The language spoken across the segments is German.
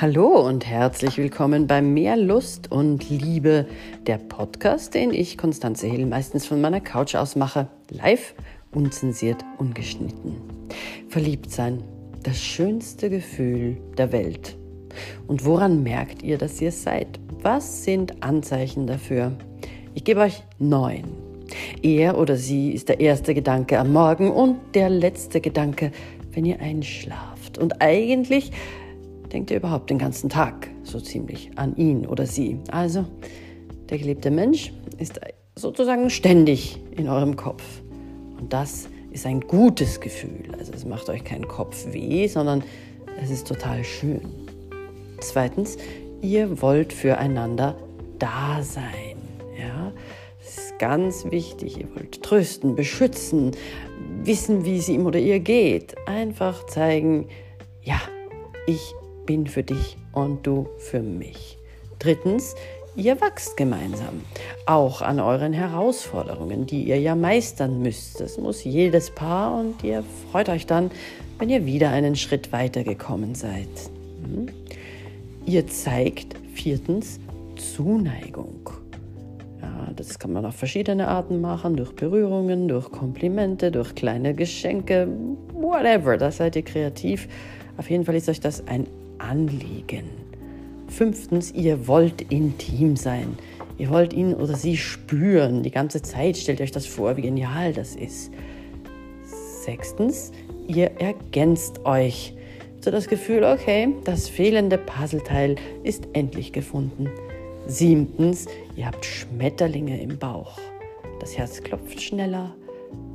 Hallo und herzlich willkommen bei Mehr Lust und Liebe, der Podcast, den ich, Konstanze Hill, meistens von meiner Couch aus mache, live, unzensiert, ungeschnitten. Verliebt sein, das schönste Gefühl der Welt. Und woran merkt ihr, dass ihr seid? Was sind Anzeichen dafür? Ich gebe euch neun. Er oder sie ist der erste Gedanke am Morgen und der letzte Gedanke, wenn ihr einschlaft. Und eigentlich denkt ihr überhaupt den ganzen Tag so ziemlich an ihn oder sie. Also, der geliebte Mensch ist sozusagen ständig in eurem Kopf. Und das ist ein gutes Gefühl. Also es macht euch keinen Kopf weh, sondern es ist total schön. Zweitens, ihr wollt füreinander da sein. Ja, das ist ganz wichtig. Ihr wollt trösten, beschützen, wissen, wie es ihm oder ihr geht. Einfach zeigen, ja, ich bin für dich und du für mich. Drittens, ihr wachst gemeinsam, auch an euren Herausforderungen, die ihr ja meistern müsst. Das muss jedes Paar und ihr freut euch dann, wenn ihr wieder einen Schritt weiter gekommen seid. Hm? Ihr zeigt viertens Zuneigung. Ja, das kann man auf verschiedene Arten machen, durch Berührungen, durch Komplimente, durch kleine Geschenke, whatever, da seid ihr kreativ. Auf jeden Fall ist euch das ein Anliegen. Fünftens, ihr wollt intim sein. Ihr wollt ihn oder sie spüren. Die ganze Zeit stellt euch das vor, wie genial das ist. Sechstens, ihr ergänzt euch. So das Gefühl, okay, das fehlende Puzzleteil ist endlich gefunden. Siebtens, ihr habt Schmetterlinge im Bauch. Das Herz klopft schneller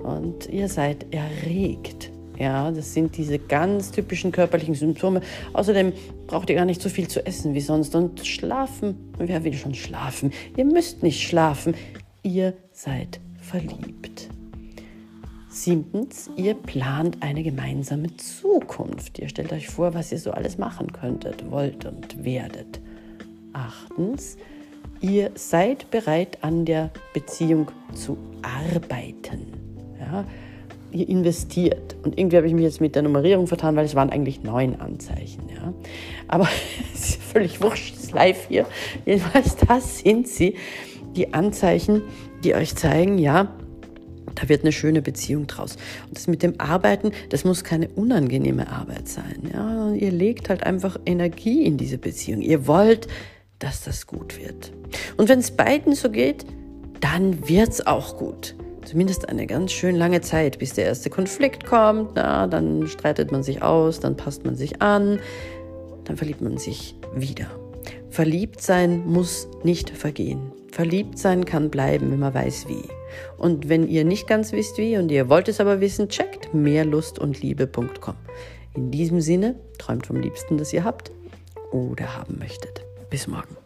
und ihr seid erregt. Ja, das sind diese ganz typischen körperlichen Symptome. Außerdem braucht ihr gar nicht so viel zu essen wie sonst. Und schlafen, wer will schon schlafen? Ihr müsst nicht schlafen. Ihr seid verliebt. Siebtens, ihr plant eine gemeinsame Zukunft. Ihr stellt euch vor, was ihr so alles machen könntet, wollt und werdet. Achtens, ihr seid bereit, an der Beziehung zu arbeiten. Ja, investiert. Und irgendwie habe ich mich jetzt mit der Nummerierung vertan, weil es waren eigentlich neun Anzeichen. Ja. Aber es ist völlig wurscht, es ist live hier. Jedenfalls, das sind sie, die Anzeichen, die euch zeigen, ja, da wird eine schöne Beziehung draus. Und das mit dem Arbeiten, das muss keine unangenehme Arbeit sein. Ja, ihr legt halt einfach Energie in diese Beziehung. Ihr wollt, dass das gut wird. Und wenn es beiden so geht, dann wird es auch gut zumindest eine ganz schön lange Zeit, bis der erste Konflikt kommt. Na, dann streitet man sich aus, dann passt man sich an, dann verliebt man sich wieder. Verliebt sein muss nicht vergehen. Verliebt sein kann bleiben, wenn man weiß wie. Und wenn ihr nicht ganz wisst wie und ihr wollt es aber wissen, checkt mehrlustundliebe.com. In diesem Sinne, träumt vom Liebsten, das ihr habt oder haben möchtet. Bis morgen.